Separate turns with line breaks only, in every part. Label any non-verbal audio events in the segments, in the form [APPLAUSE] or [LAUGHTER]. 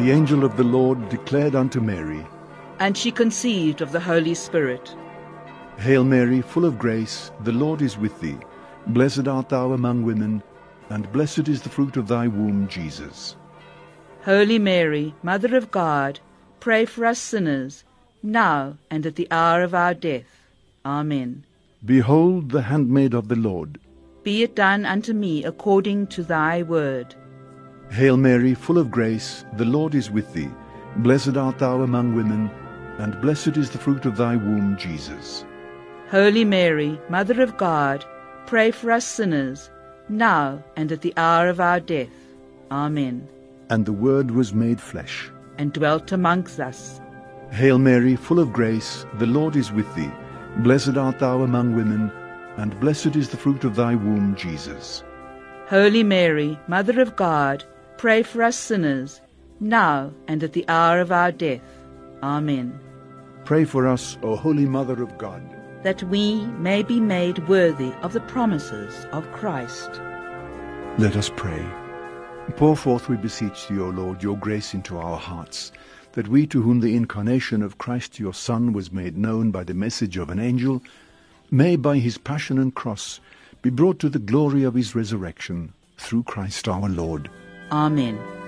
The angel of the Lord declared unto Mary,
And she conceived of the Holy Spirit.
Hail Mary, full of grace, the Lord is with thee. Blessed art thou among women, and blessed is the fruit of thy womb, Jesus.
Holy Mary, Mother of God, pray for us sinners, now and at the hour of our death. Amen.
Behold the handmaid of the Lord.
Be it done unto me according to thy word.
Hail Mary, full of grace, the Lord is with thee. Blessed art thou among women, and blessed is the fruit of thy womb, Jesus.
Holy Mary, Mother of God, pray for us sinners, now and at the hour of our death. Amen.
And the Word was made flesh.
And dwelt amongst us.
Hail Mary, full of grace, the Lord is with thee. Blessed art thou among women, and blessed is the fruit of thy womb, Jesus.
Holy Mary, Mother of God, pray for us sinners, now and at the hour of our death. Amen.
Pray for us, O Holy Mother of God.
That we may be made worthy of the promises of Christ.
Let us pray. Pour forth, we beseech thee, O Lord, your grace into our hearts, that we to whom the incarnation of Christ your Son was made known by the message of an angel, may by his passion and cross be brought to the glory of his resurrection, through Christ our Lord.
Amen.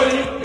Eloi,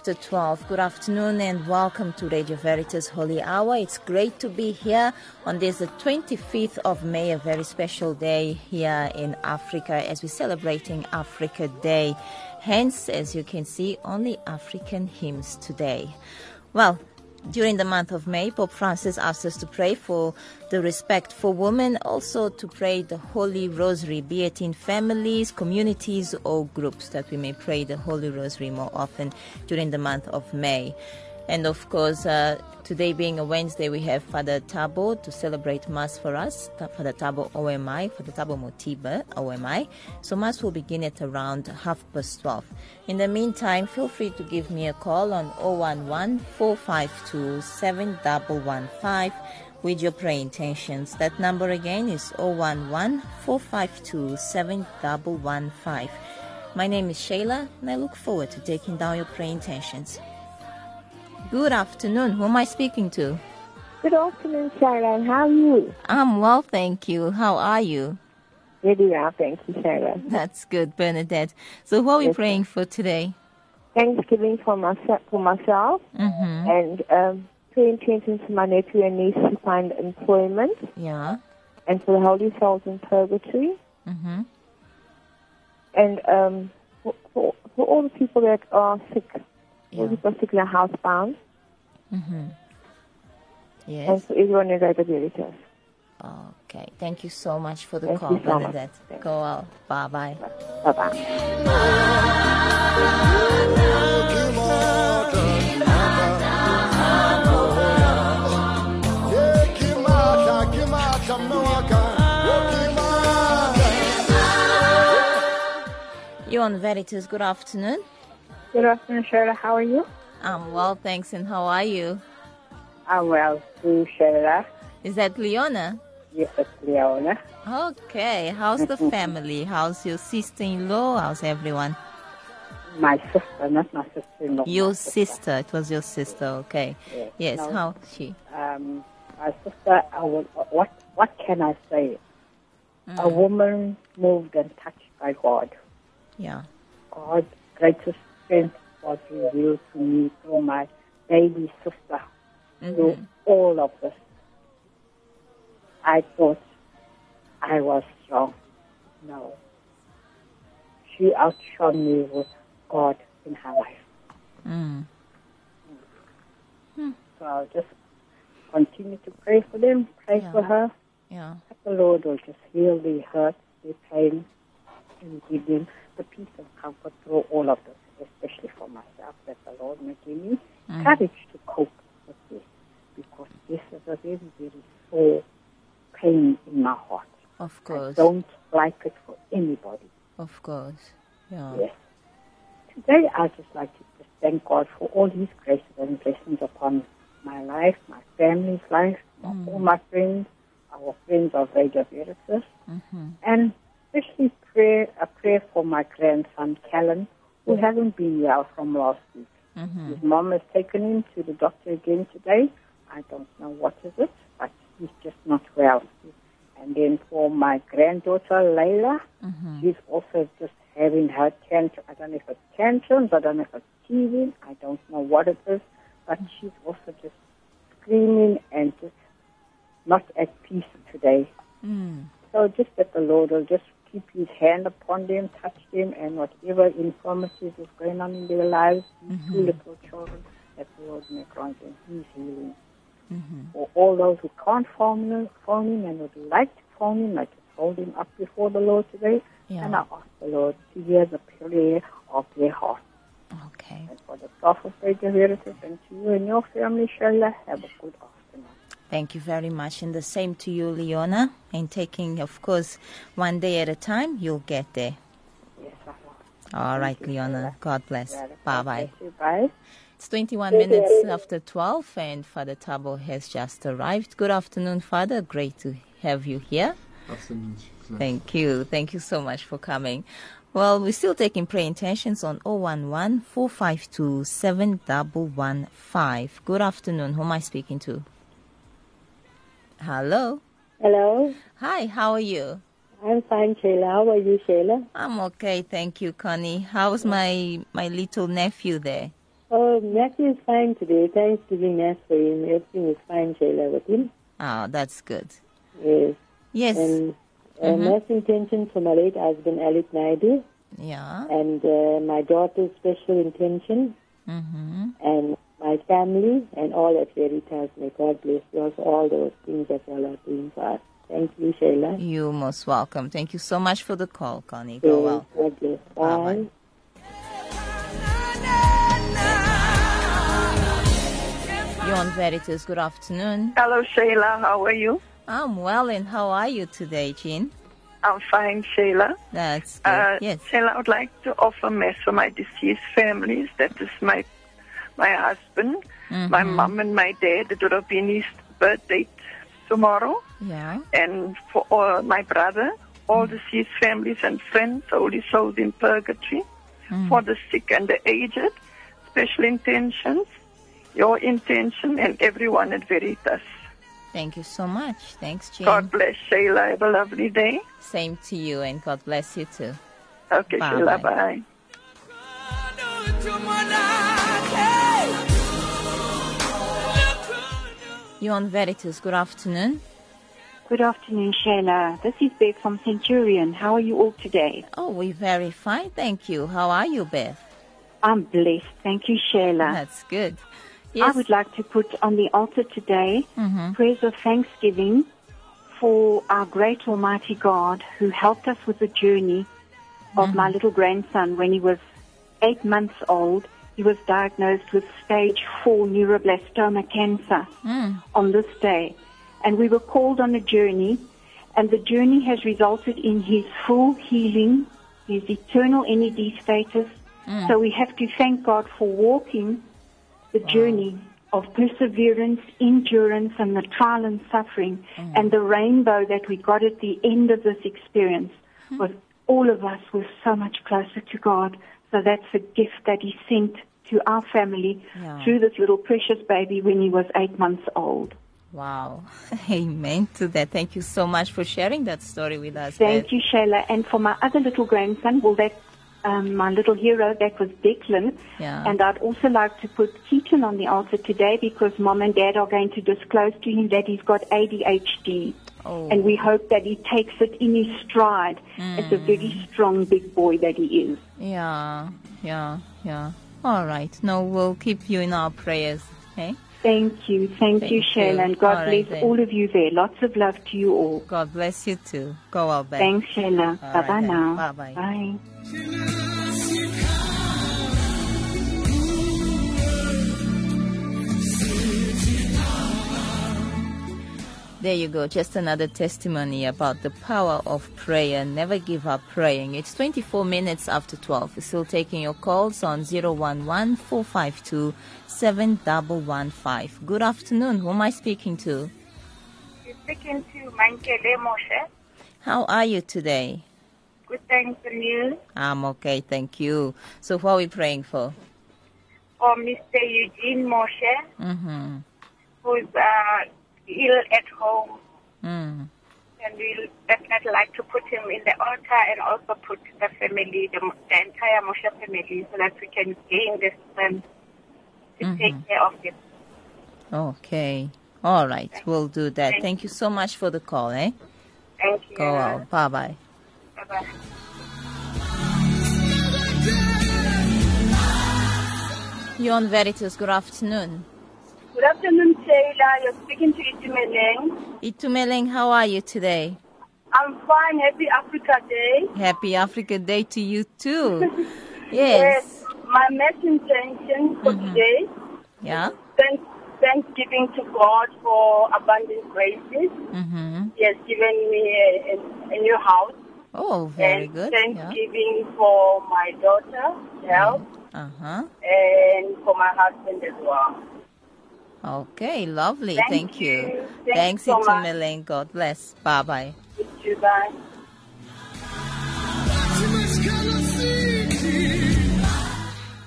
after 12. Good afternoon and welcome to Radio Veritas Holy Hour. It's great to be here on this, the 25th of May, a very special day here in Africa as we're celebrating Africa Day. Hence, as you can see, only African hymns today. Well, during the month of May, Pope Francis asked us to pray for the respect for women, also to pray the Holy Rosary, be it in families, communities, or groups, that we may pray the Holy Rosary more often during the month of May. And of course, uh, today being a Wednesday, we have Father Tabo to celebrate Mass for us, Father Tabo OMI, Father Tabo Motiba OMI. So Mass will begin at around half past 12. In the meantime, feel free to give me a call on 011 452 7115 with your prayer intentions. That number again is 011 452 7115. My name is Shayla, and I look forward to taking down your prayer intentions. Good afternoon. Who am I speaking to?
Good afternoon, Sharon. How are you?
I'm well, thank you. How are you?
Really well, thank you, Sharon.
That's good, Bernadette. So, what are we
Yes,
praying for today?
Thanksgiving for myself, for myself
Mm-hmm.
and um, prayer intentions for my nephew and niece to find employment,
Yeah.
and for the holy souls in purgatory,
Mm-hmm.
and um, for, for, for all the people that are sick,
Yeah.
the sick and housebound, mm-hmm. and
Yes.
for everyone in Greater Veritas.
Okay. Thank you so much for the
Thank
call,
you so.
Go well. Bye bye.
Bye bye.
You're on Veritas. Good afternoon.
Good afternoon, Sharon. How are you?
I'm well, thanks. And how are you?
I'm well, too, Sharon.
Is that Leona?
Yes, it's Leona.
Okay. How's the family? How's your sister-in-law? How's everyone?
My sister, not my sister-in-law.
Your
my
sister. It was your sister. Okay.
Yes.
Yes.
No.
How she?
um, my sister, I will, what, what can I say? A woman moved and touched by God.
Yeah.
God's greatest strength was revealed to me through my baby sister, through all of this. I thought I was strong. No. She outshone me with God in her life.
Mm.
So I'll just continue to pray for them, pray
Yeah.
for her.
Yeah.
that the Lord will just heal their hurt, their pain, and give them the peace and comfort through all of this, especially for myself, that the Lord may give me mm. courage to cope with this, because this is a very, very sore pain in my heart.
Of course.
I don't like it for anybody.
Of course. Yeah.
Yes. Today, I just like to just thank God for all His graces and blessings upon my life, my family's life, my, mm. all my friends, our friends of Radio Veritas, mm-hmm. and especially prayer, a prayer for my grandson, Callan, who hasn't been well from last week. Mm-hmm. His mom has taken him to the doctor again today. I don't know what is it, but he's just not well. And then for my granddaughter, Layla, mm-hmm. she's also just having her tantrum. I don't know if it's tantrums, I don't know if it's teething, I don't know what it is, but she's also just screaming and just not at peace today. Mm. So just that the Lord will just keep his hand upon them, touch them, and whatever infirmities is going on in their lives, these two mm-hmm. little children, that the Lord may grant them his healing. Mm-hmm. For all those who can't phone him, phone him and would like to phone him, I just hold him up before the Lord today,
Yeah.
and I ask the Lord to hear the prayer of their heart.
Okay.
And for the of Radio Veritas and to you and your family, Sheila, have a good afternoon.
Thank you very much. And the same to you, Leona. And taking, of course, one day at a time, you'll get there.
Yes, I will.
All right, Leona. God bless. Bye bye.
Bye.
It's 21 minutes after 12, and Father Tabo has just arrived. Good afternoon, Father. Great to have you here. Afternoon. Thank you. Thank you so much for coming. Well, we're still taking prayer intentions on 011 452 7115. Good afternoon. Who am I speaking to? Hello.
Hello,
Hi, how are you?
I'm fine, Sheila. How are you, Sheila?
I'm okay, thank you, Connie. How's my my little nephew there?
Oh, Matthew is fine today. Thanksgiving Mass for him. Everything is fine, Sheila, with him.
Oh, that's good.
Yes.
Yes.
And uh, Mass intention for my late husband, Alec Naidu,
yeah.
and uh, my daughter's special intention,
Mm-hmm.
and my family, and all at Veritas. May God bless you also, all those things that you all are doing for us. Thank you, Sheila.
You're most welcome. Thank you so much for the call, Connie. Go well.
God bless.
Bye-bye.
Bye.
You're on Veritas. Good afternoon.
Hello, Sheila. How are you?
I'm well, and how are you today, Jean?
I'm fine, Sheila.
That's good.
Uh,
yes.
Sheila, I would like to offer mass for my deceased families. That is my my husband, my
Mm-hmm.
mom, and my dad. It would have been his birthday tomorrow,
Yeah.
and for all my brother, all
Mm.
deceased families and friends, all holy souls in purgatory,
Mm.
for the sick and the aged, special intentions, your intention, and everyone at Veritas.
Thank you so much. Thanks, Jean.
God bless Sheila. Have a lovely day.
Same to you, and God bless you too.
Okay,
Bye-bye.
Bye.
You're on Veritas. Good afternoon.
Good afternoon, Shayla. This is Beth from Centurion. How are you all today?
Oh, we're very fine, thank you. How are you, Beth?
I'm blessed. Thank you, Shayla.
That's good. Yes.
I would like to put on the altar today
Mhm.
prayers of thanksgiving for our great Almighty God who helped us with the journey of my little grandson when he was eight months old. He was diagnosed with stage four neuroblastoma cancer
Mm.
on this day. And we were called on a journey, and the journey has resulted in his full healing, his eternal NED status. Hmm. So we have to thank God for walking the journey of perseverance, endurance, and the trial and suffering, hmm. and the rainbow that we got at the end of this experience hmm. was all of us were so much closer to God. So that's a gift that He sent to our family
Yeah.
through this little precious baby when he was eight months old.
Wow. [LAUGHS] Amen to that. Thank you so much for sharing that story with us.
Thank
Beth.
you, Shayla. And for my other little grandson, well, that um, my little hero, that was Declan.
Yeah.
And I'd also like to put Keaton on the altar today because mom and dad are going to disclose to him that he's got ADHD.
Oh.
And we hope that he takes it in his stride as a very strong big boy that he is.
Yeah, yeah, yeah. All right. No, we'll keep you in our prayers. Okay?
Thank you. Thank,
Thank
you, Shayla. And God
All right,
bless
then.
all of you there. Lots of love to you all.
God bless you too. Go well, Beth.
Thanks, Shayla.
All
Bye
right
bye now.
Bye-bye.
Bye.
There you go. Just another testimony about the power of prayer. Never give up praying. It's 24 minutes after 12. We're still taking your calls on 011 452 7115. Good afternoon. Who am I speaking to?
You're speaking to Mankele Moshe.
How are you today?
Good thanks to you.
I'm okay, thank you. So, what are we praying for?
For Mr. Eugene Moshe,
Mm-hmm.
who's uh, ill at home.
Mm.
And we'll definitely like to put him in the altar and also put the family, the, the entire Moshe family, so that we can gain the strength to take care of him.
Okay. All right. We'll do that. Thank you so much for the call, eh?
Thank you.
Go well. Bye bye.
Bye-bye.
You're on Veritas. Good afternoon.
Good afternoon, Taylor. You're speaking to Itumeleng.
Itumeleng, how are you today?
I'm fine. Happy Africa Day.
Happy Africa Day to you too. [LAUGHS]
Yes.
yes.
My mass intention for today
Yeah.
thank, thanksgiving to God for abundant graces.
Mm-hmm.
He has given me a, a, a new house.
Oh, very
and
good. Yeah.
Thanksgiving for my daughter, health,
Uh-huh.
and for my husband as well.
Okay, lovely.
Thank
Thank, you.
you. Thank
Thanks,
you so.
Itumeleng. God bless. Bye-bye.
Goodbye.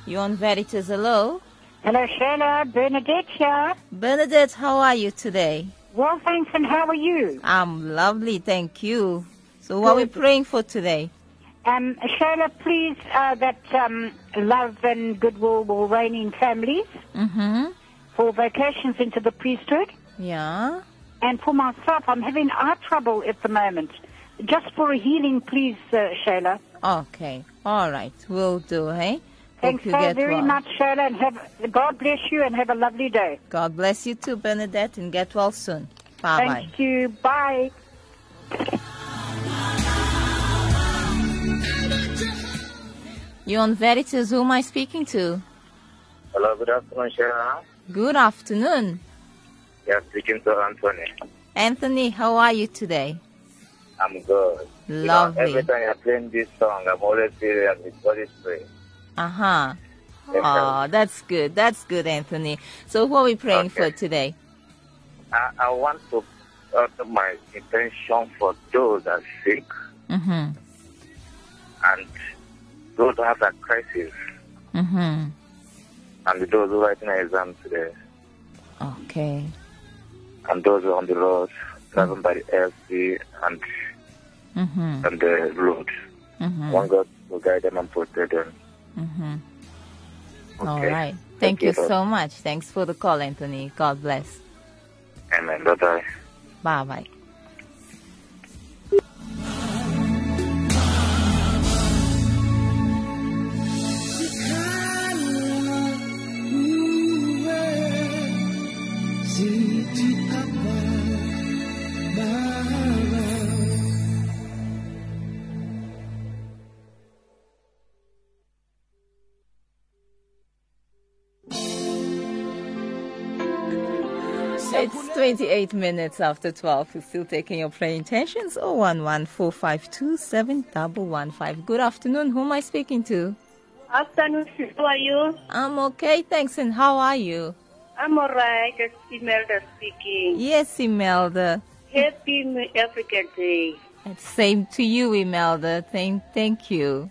You on Veritas, hello?
Hello, Sheila. Bernadette here.
Bernadette, how are you today?
Well, thanks, and how are you?
I'm lovely, thank you. So what are we praying for today?
Um, Sheila, please, uh, that um, love and goodwill will reign in families
Mm-hmm.
For vocations into the priesthood.
Yeah.
And for myself, I'm having eye trouble at the moment. Just for a healing, please, uh, Sheila.
Okay. All right. We'll do, hey?
Thanks
you
so very
well.
much, Sheila, and have God bless you and have a lovely day.
God bless you too, Bernadette, and get well soon. Bye-bye.
Thank you. Bye.
You're on Veritas, who am I speaking to?
Hello, good afternoon, Sharon.
Good afternoon.
Yeah, speaking to Anthony.
Anthony, how are you today?
I'm good. You know,
Lovely.
every time you're playing this song, I'm always serious with Holy Spirit.
Uh-huh. Oh, that's good. That's good, Anthony. So what are we praying for today?
I, I want to utter my intention for those that are sick
Mm-hmm.
and those who have a crisis
Mm-hmm.
And those who are writing an exam today
Okay.
and those who are on the road driven by the LC and
Mm-hmm.
on the road.
Mm-hmm.
One God will guide them and protect them.
Mm-hmm.
Okay.
right. Thank,
Thank
you
you,
so much. Thanks for the call, Anthony. God bless.
Amen. Bye-bye.
Bye-bye. It's 28 minutes after 12. We're still taking your prayer intentions. 011-452-7115. Good afternoon. Who am I speaking to?
Afternoon. How are you?
I'm okay, thanks. And how are you?
I'm alright. It's Imelda speaking.
Yes, Imelda.
Happy African Day.
And Same to you, Imelda. Thank, thank you.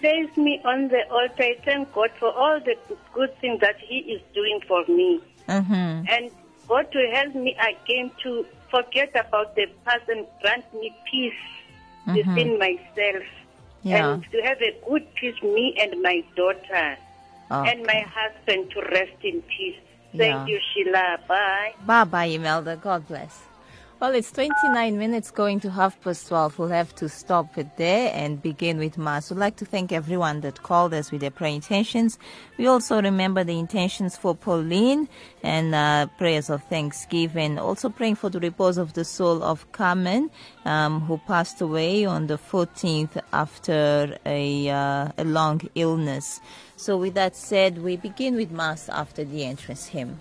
Place me on the altar. Thank God for all the good things that He is doing for me.
Mm-hmm.
And God to help me again to forget about the past and grant me peace
Mhm.
within myself.
Yeah.
And to have a good peace, me and my daughter
Oh.
and my husband to rest in peace. Thank
Yeah.
you, Sheila. Bye.
Bye bye, Imelda. God bless. Well, it's 29 minutes going to half past 12. We'll have to stop it there and begin with Mass. We'd like to thank everyone that called us with their prayer intentions. We also remember the intentions for Pauline and uh, prayers of thanksgiving. Also praying for the repose of the soul of Carmen, um, who passed away on the 14th after a, uh, a long illness. So, with that said, we begin with Mass after the entrance hymn.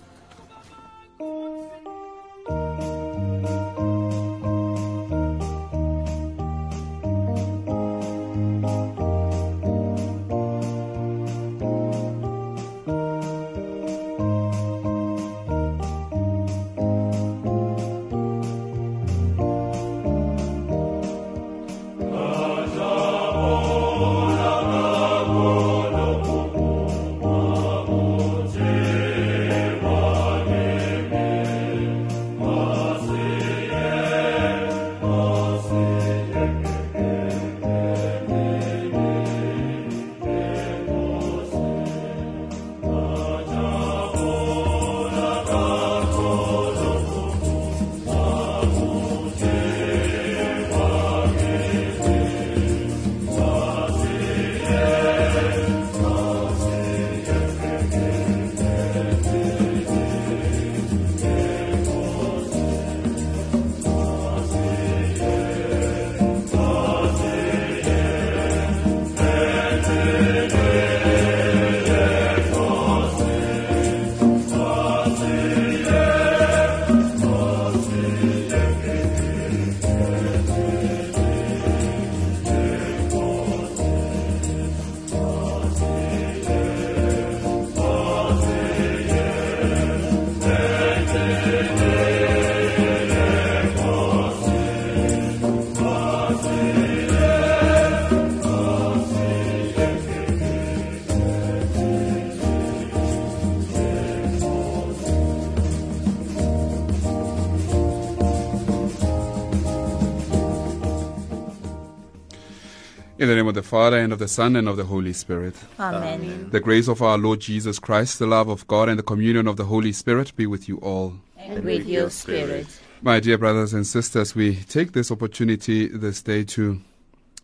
The name of the Father, and of the Son, and of the Holy Spirit.
Amen.
The grace of our Lord Jesus Christ, the love of God, and the communion of the Holy Spirit be with you all.
And with your spirit.
My dear brothers and sisters, we take this opportunity this day to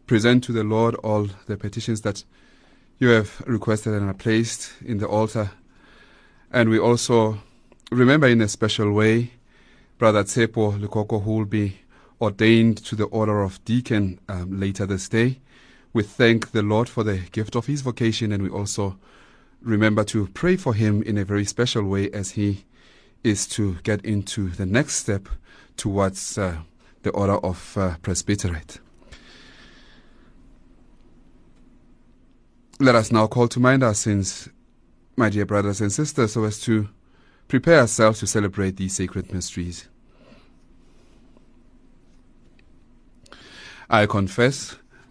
present to the Lord all the petitions that you have requested and are placed in the altar. And we also remember in a special way Brother Tsepo Lukoko, who will be ordained to the order of deacon um, later this day. We thank the Lord for the gift of his vocation, and we also remember to pray for him in a very special way as he is to get into the next step towards uh, the order of uh, presbyterate. Let us now call to mind our sins, my dear brothers and sisters, so as to prepare ourselves to celebrate these sacred mysteries. I confess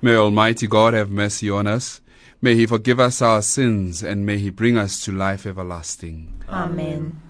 May Almighty God have mercy on us. May He forgive us our sins, and may He bring us to life everlasting.
Amen.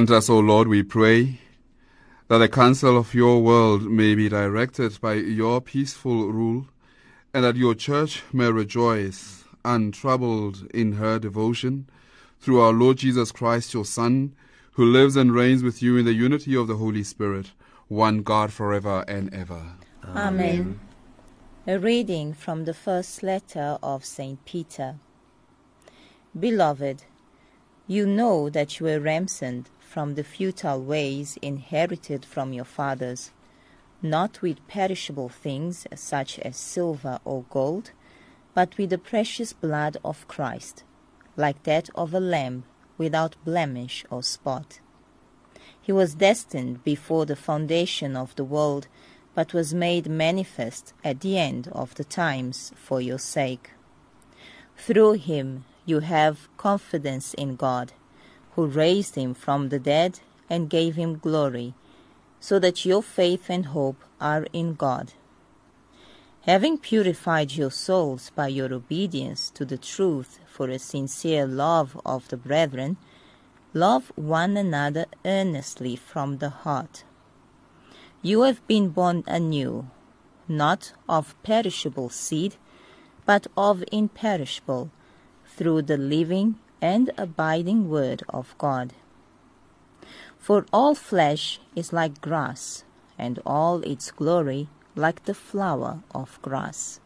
Grant us, O Lord, we pray, that the counsel of your world may be directed by your peaceful rule, and that your church may rejoice, untroubled in her devotion, through our Lord Jesus Christ, your Son, who lives and reigns with you in the unity of the Holy Spirit, one God forever and ever.
Amen. A reading from the first letter of St. Peter. Beloved, you know that you were ransomed from the futile ways inherited from your fathers, not with perishable things such as silver or gold, but with the precious blood of Christ, like that of a lamb without blemish or spot. He was destined before the foundation of the world, but was made manifest at the end of the times for your sake. Through him you have confidence in God, who raised him from the dead and gave him glory, so that your faith and hope are in God. Having purified your souls by your obedience to the truth for a sincere love of the brethren, love one another earnestly from the heart. You have been born anew, not of perishable seed, but of imperishable, through the living and abiding Word of God. For all flesh is like grass, and all its glory like the flower of grass.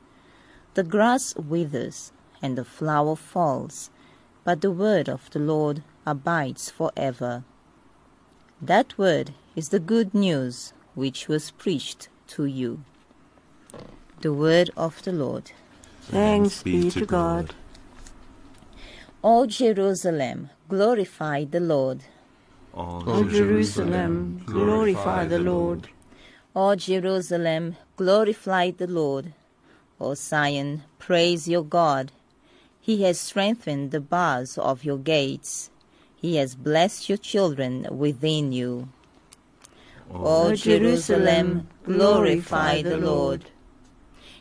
The grass withers, and the flower falls, but the word of the Lord abides forever. That word is the good news which was preached to you. The word of the Lord.
Thanks be to God.
O Jerusalem, glorify the Lord.
O Jerusalem, glorify the Lord.
O Jerusalem, glorify the Lord. O Zion, praise your God. He has strengthened the bars of your gates. He has blessed your children within you. O Jerusalem, glorify the Lord.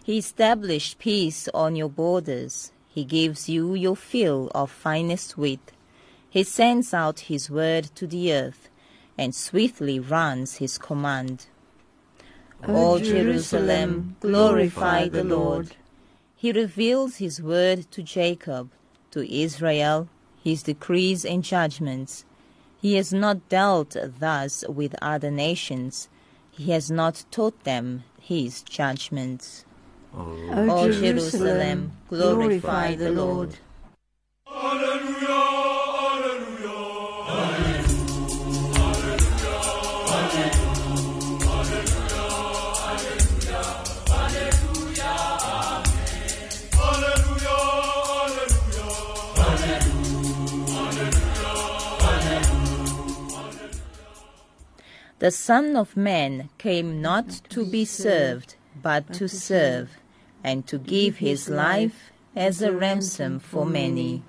He established peace on your borders. He gives you your fill of finest wheat. He sends out his word to the earth, and swiftly runs his command. O Jerusalem, glorify the Lord. He reveals his word to Jacob, to Israel, his decrees and judgments. He has not dealt thus with other nations. He has not taught them his judgments.
O Jerusalem, glorify the Lord.
The Son of Man came not to be served, but to serve, and to give his life as a ransom for many.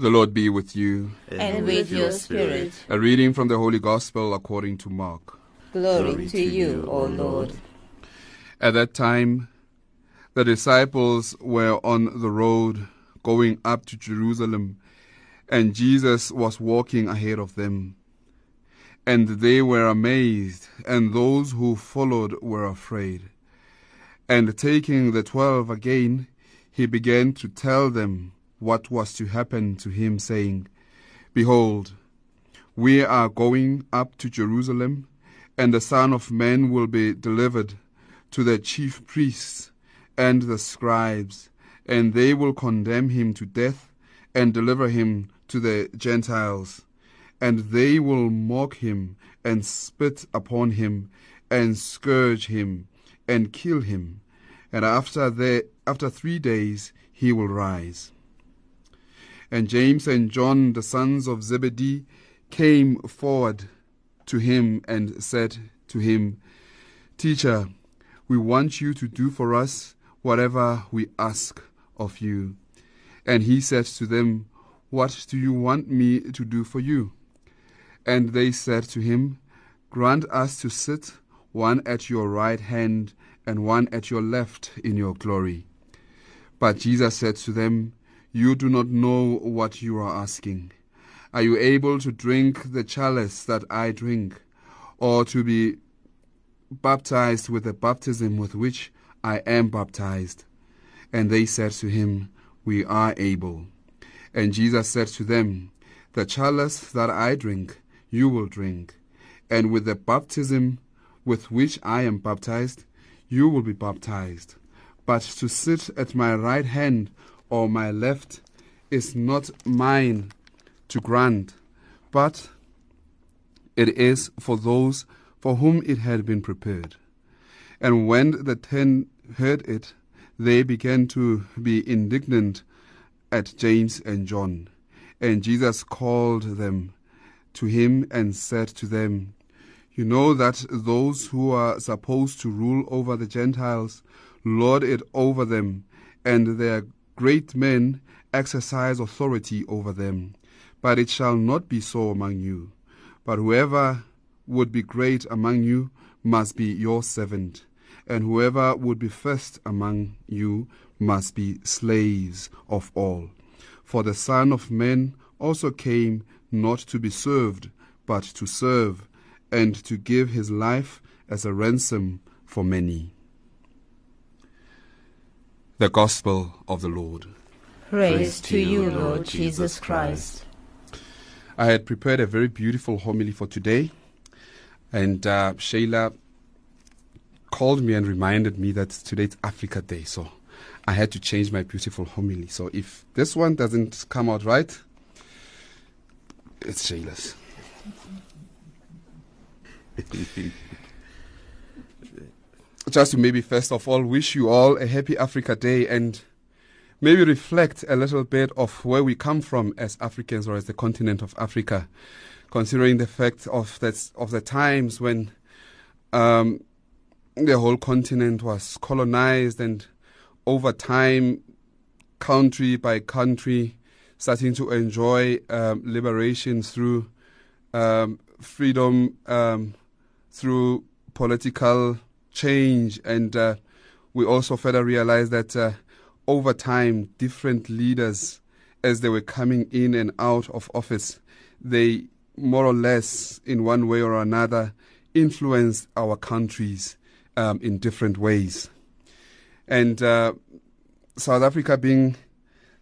The Lord be with you.
And with your spirit.
A reading from the Holy Gospel according to Mark.
Glory to you, O Lord.
At that time, the disciples were on the road going up to Jerusalem, and Jesus was walking ahead of them. And they were amazed, and those who followed were afraid. And taking the twelve again, he began to tell them what was to happen to him, saying, Behold, we are going up to Jerusalem, and the Son of Man will be delivered to the chief priests and the scribes, and they will condemn him to death and deliver him to the Gentiles. And they will mock him and spit upon him and scourge him and kill him. And after, the, after three days he will rise. And James and John, the sons of Zebedee, came forward to him and said to him, Teacher, we want you to do for us whatever we ask of you. And he said to them, What do you want me to do for you? And they said to him, Grant us to sit one at your right hand and one at your left in your glory. But Jesus said to them, You do not know what you are asking. Are you able to drink the chalice that I drink, or to be baptized with the baptism with which I am baptized? And they said to him, We are able. And Jesus said to them, The chalice that I drink, you will drink, and with the baptism with which I am baptized, you will be baptized. But to sit at my right hand or my left is not mine to grant, but it is for those for whom it had been prepared. And when the ten heard it, they began to be indignant at James and John. And Jesus called them to him and said to them, You know that those who are supposed to rule over the Gentiles lord it over them, and their great men exercise authority over them. But it shall not be so among you. But whoever would be great among you must be your servant, and whoever would be first among you must be slaves of all. For the Son of Man also came not to be served, but to serve, and to give his life as a ransom for many. The Gospel of the Lord.
Praise to you, Lord Jesus Christ.
I had prepared a very beautiful homily for today, and uh, Shayla called me and reminded me that today's Africa Day, so I had to change my beautiful homily. So if this one doesn't come out right, it's Shayla's. [LAUGHS] Just to maybe first of all wish you all a happy Africa Day and maybe reflect a little bit of where we come from as Africans or as the continent of Africa, considering the fact of that of the times when um, the whole continent was colonized and over time, country by country, starting to enjoy um, liberation through um, freedom, um, through political change, and uh, we also further realized that uh, over time, different leaders, as they were coming in and out of office, they more or less, in one way or another, influenced our countries um, in different ways. And uh, South Africa being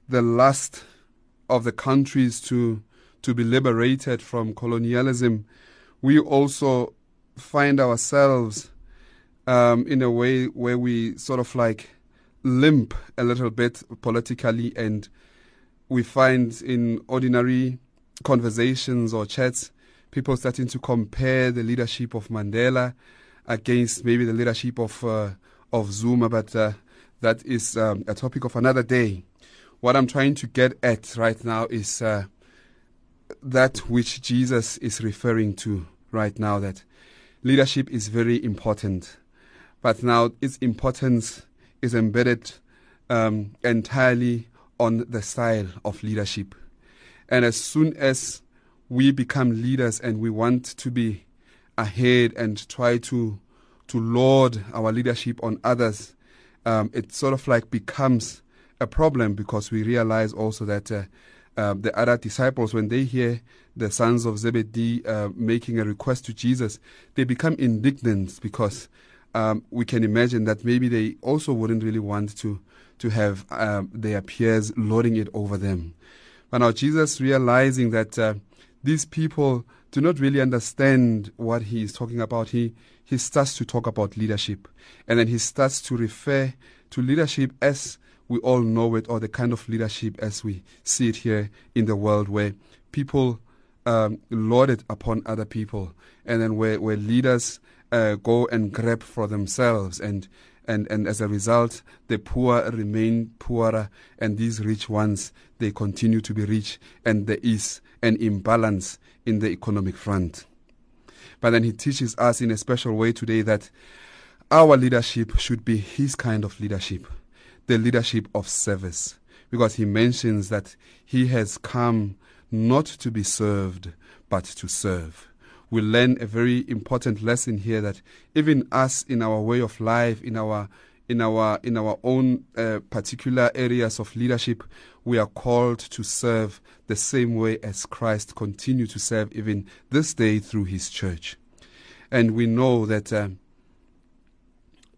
the last of the countries to to be liberated from colonialism, we also find ourselves um, in a way where we sort of like limp a little bit politically, and we find in ordinary conversations or chats people starting to compare the leadership of Mandela against maybe the leadership of uh, of Zuma, but uh, that is um, a topic of another day. What I'm trying to get at right now is uh, that which Jesus is referring to right now that leadership is very important, but now its importance is embedded um, entirely on the style of leadership. And as soon as we become leaders and we want to be ahead and try to to lord our leadership on others, um, it sort of like becomes a problem because we realize also that uh, uh, the other disciples, when they hear the sons of Zebedee uh, making a request to Jesus, they become indignant because um, we can imagine that maybe they also wouldn't really want to to have um, their peers lording it over them. But now Jesus realizing that uh, these people do not really understand what he is talking about, he he starts to talk about leadership, and then he starts to refer to leadership as we all know it, or the kind of leadership as we see it here in the world, where people um, lord it upon other people, and then where, where leaders uh, go and grab for themselves, and, and, and as a result, the poor remain poorer, and these rich ones, they continue to be rich, and there is an imbalance in the economic front. But then he teaches us in a special way today that our leadership should be his kind of leadership, the leadership of service, because he mentions that he has come not to be served, but to serve. We learn a very important lesson here that even us in our way of life, in our in our in our own uh, particular areas of leadership, we are called to serve the same way as Christ continued to serve even this day through His church. And we know that. Uh,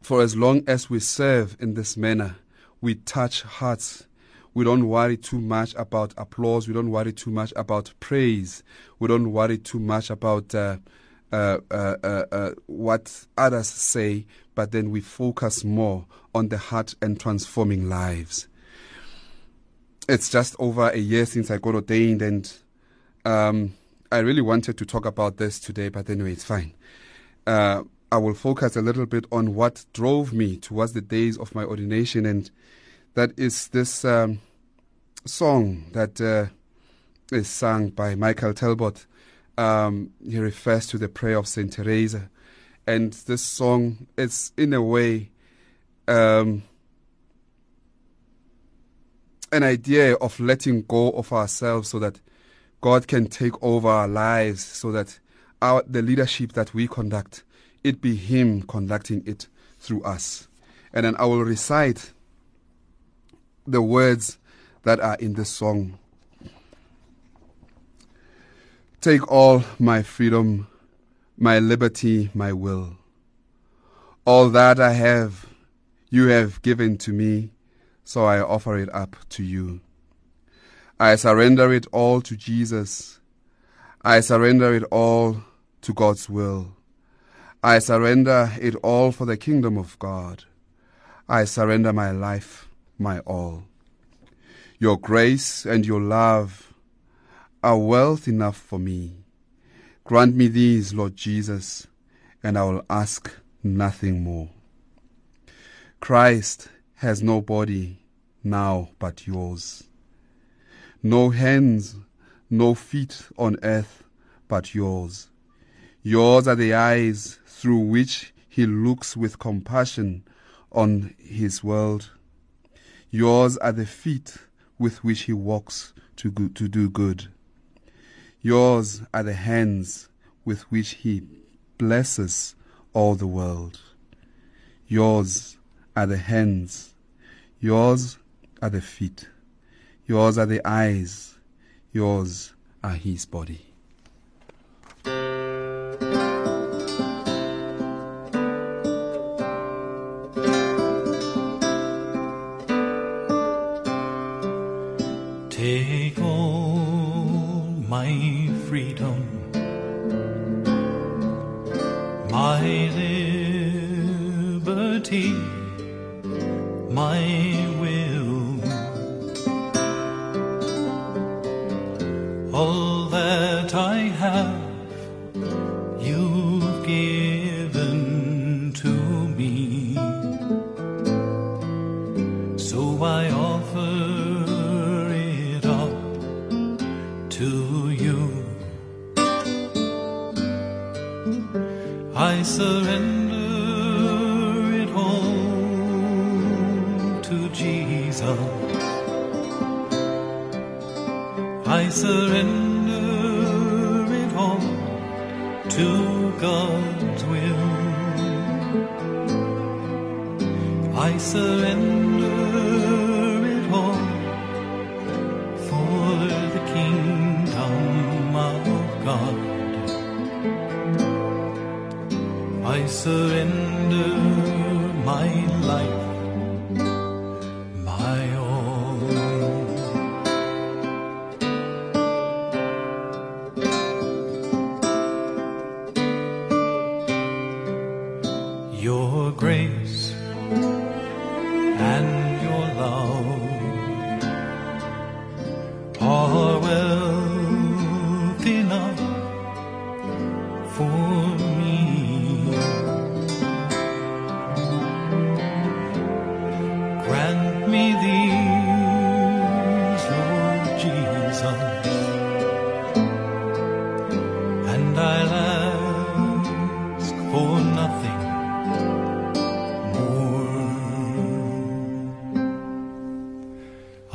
for as long as we serve in this manner, we touch hearts. We don't worry too much about applause. We don't worry too much about praise. We don't worry too much about uh, uh, uh, uh, uh what others say, but then we focus more on the heart and transforming lives. It's just over a year since I got ordained, and um, I really wanted to talk about this today, but anyway, it's fine. Uh, I will focus a little bit on what drove me towards the days of my ordination, and that is this um, song that uh, is sung by Michael Talbot. Um, he refers to the prayer of Saint Teresa, and this song is, in a way, um, an idea of letting go of ourselves so that God can take over our lives, so that our the leadership that we conduct it be Him conducting it through us. And then I will recite the words that are in this song. Take all my freedom, my liberty, my will. All that I have, you have given to me, so I offer it up to you. I surrender it all to Jesus. I surrender it all to God's will. I surrender it all for the kingdom of God. I surrender my life, my all. Your grace and your love are wealth enough for me. Grant me these, Lord Jesus, and I will ask nothing more. Christ has no body now but yours. No hands, no feet on earth but yours. Yours are the eyes through which he looks with compassion on his world. Yours are the feet with which he walks to, go, to do good. Yours are the hands with which he blesses all the world. Yours are the hands. Yours are the feet. Yours are the eyes. Yours are his body.
Take all my freedom, my liberty, my surrender it all to God's will. I surrender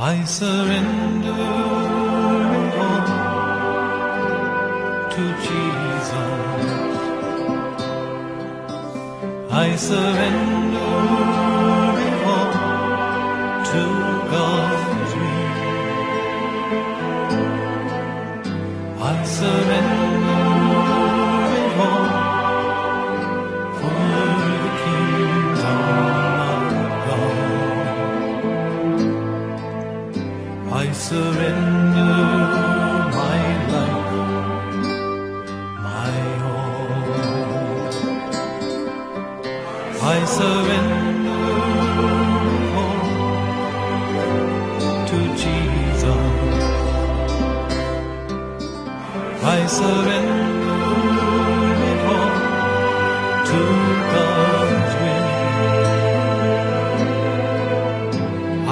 I surrender all to Jesus. I surrender all to God's will. I surrender surrender my life, my all. I surrender all to Jesus. I surrender it all to God's will.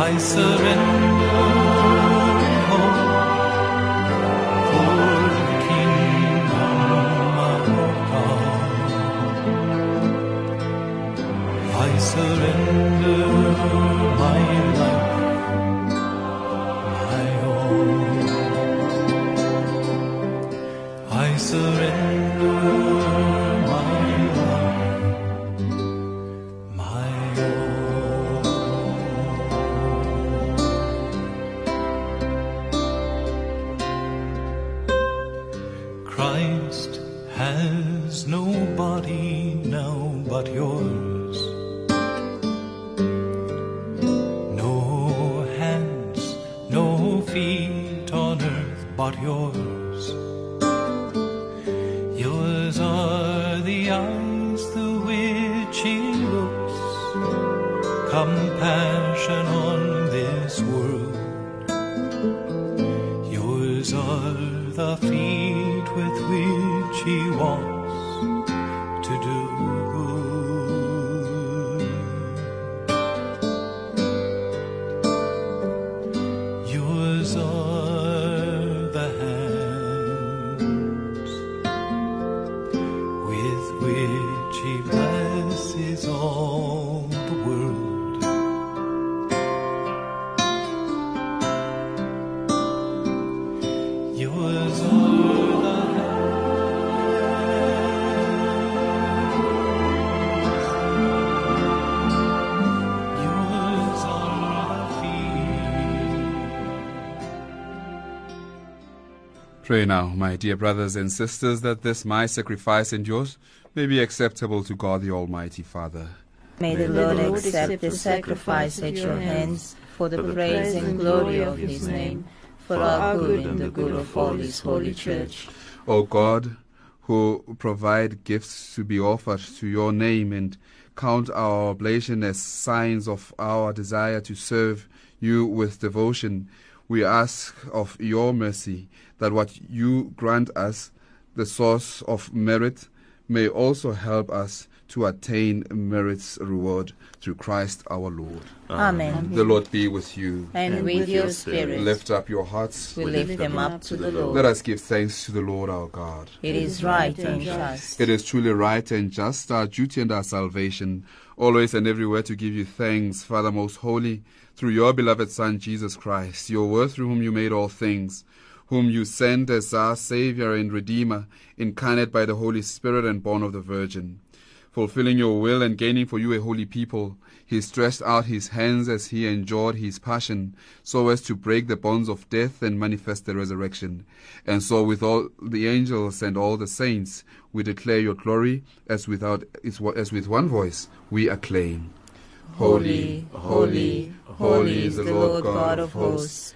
I surrender. Compassion on this world. Yours are the feet with which he wants
Pray now, my dear brothers and sisters, that this my sacrifice and yours may be acceptable to God the Almighty Father.
May the Lord accept the sacrifice at your hands for the praise and glory of his name, for our good and the good of all his holy church.
O God, who provide gifts to be offered to your name and count our oblation as signs of our desire to serve you with devotion, we ask of your mercy that what you grant us, the source of merit, may also help us to attain merit's reward through Christ our Lord.
Amen.
The Lord be with you.
And with your spirit.
Lift up your hearts.
We lift them up to the Lord.
Let us give thanks to the Lord our God.
It is right and just.
It is truly right and just, our duty and our salvation, always and everywhere to give you thanks, Father most holy, through your beloved Son, Jesus Christ, your word through whom you made all things, whom you sent as our Savior and Redeemer, incarnate by the Holy Spirit and born of the Virgin. Fulfilling your will and gaining for you a holy people, he stretched out his hands as he endured his passion, so as to break the bonds of death and manifest the resurrection. And so, with all the angels and all the saints, we declare your glory, as without as with one voice we acclaim.
Holy, holy, holy is the Lord God of hosts.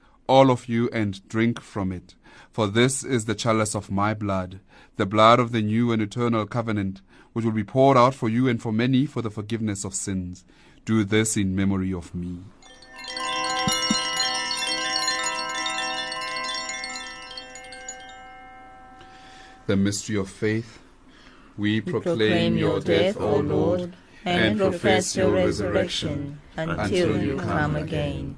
all of you, and drink from it. For this is the chalice of my blood, the blood of the new and eternal covenant, which will be poured out for you and for many for the forgiveness of sins. Do this in memory of me. The mystery of faith. We proclaim your death, O Lord,
and profess your resurrection until you come again.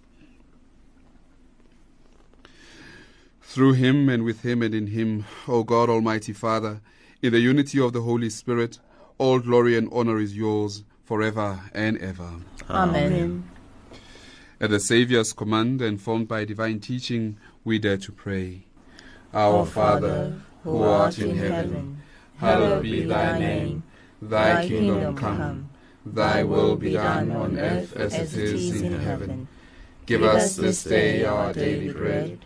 Through him and with him and in him, O God Almighty Father, in the unity of the Holy Spirit, all glory and honor is yours forever and ever.
Amen.
At the Saviour's command and formed by divine teaching, we dare to pray. Our Father, who art in heaven, hallowed be thy name. Thy kingdom come, thy will be done on earth as it is in heaven. Give us this day our daily bread,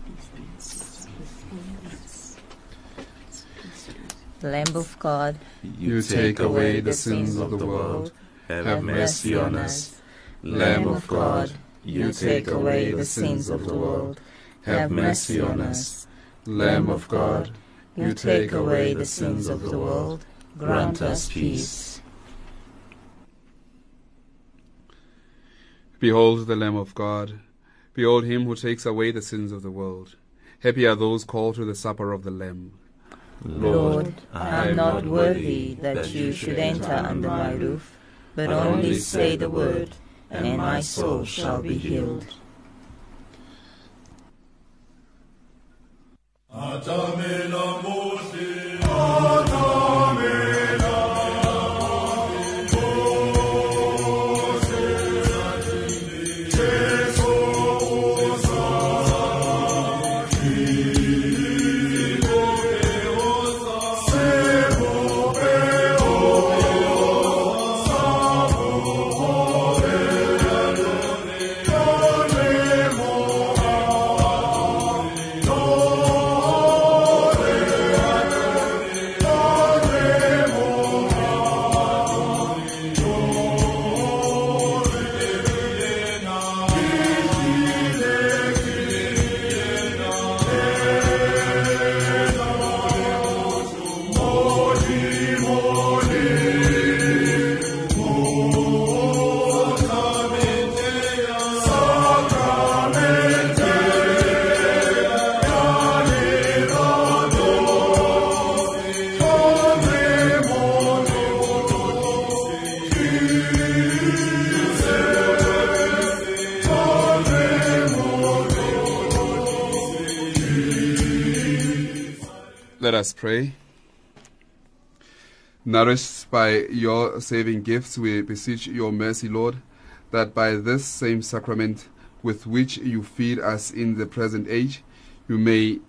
Lamb of God,
You take away the sins of the world. Have mercy on us. Lamb of God, you take away the sins of the world. Have mercy on us. Lamb of God, you take away the sins of the world.
grant us peace.
Behold the Lamb of God. Behold him who takes away the sins of the world. Happy are those called to the supper of the Lamb.
Lord, I am not worthy that you should enter under my roof, but only say the word, and my soul shall be healed.
Let us pray. Nourished by your saving gifts, we beseech your mercy, Lord, that by this same sacrament with which you feed us in the present age, you may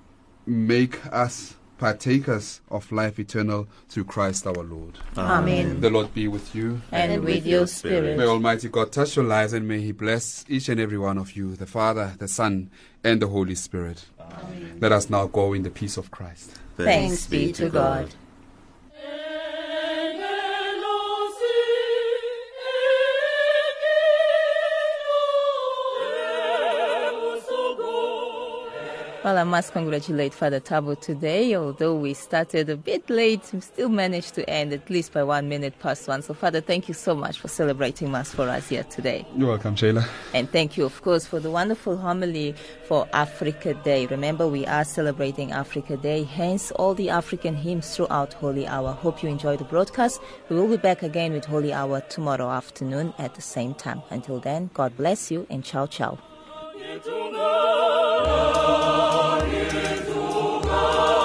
make us partakers of life eternal through Christ our Lord.
Amen.
The Lord be with you.
And with your spirit.
May Almighty God touch your lives and may He bless each and every one of you, the Father, the Son, and the Holy Spirit.
Amen.
Let us now go in the peace of Christ.
Thanks be to God. Well, I must congratulate Father Tabo today. Although we started a bit late, we still managed to end at least by one minute past one. So, Father, thank you so much for celebrating Mass for us here today.
You're welcome, Shayla.
And thank you, of course, for the wonderful homily for Africa Day. Remember, we are celebrating Africa Day, hence all the African hymns throughout Holy Hour. Hope you enjoy the broadcast. We will be back again with Holy Hour tomorrow afternoon at the same time. Until then, God bless you and ciao, ciao.
예수가 예수가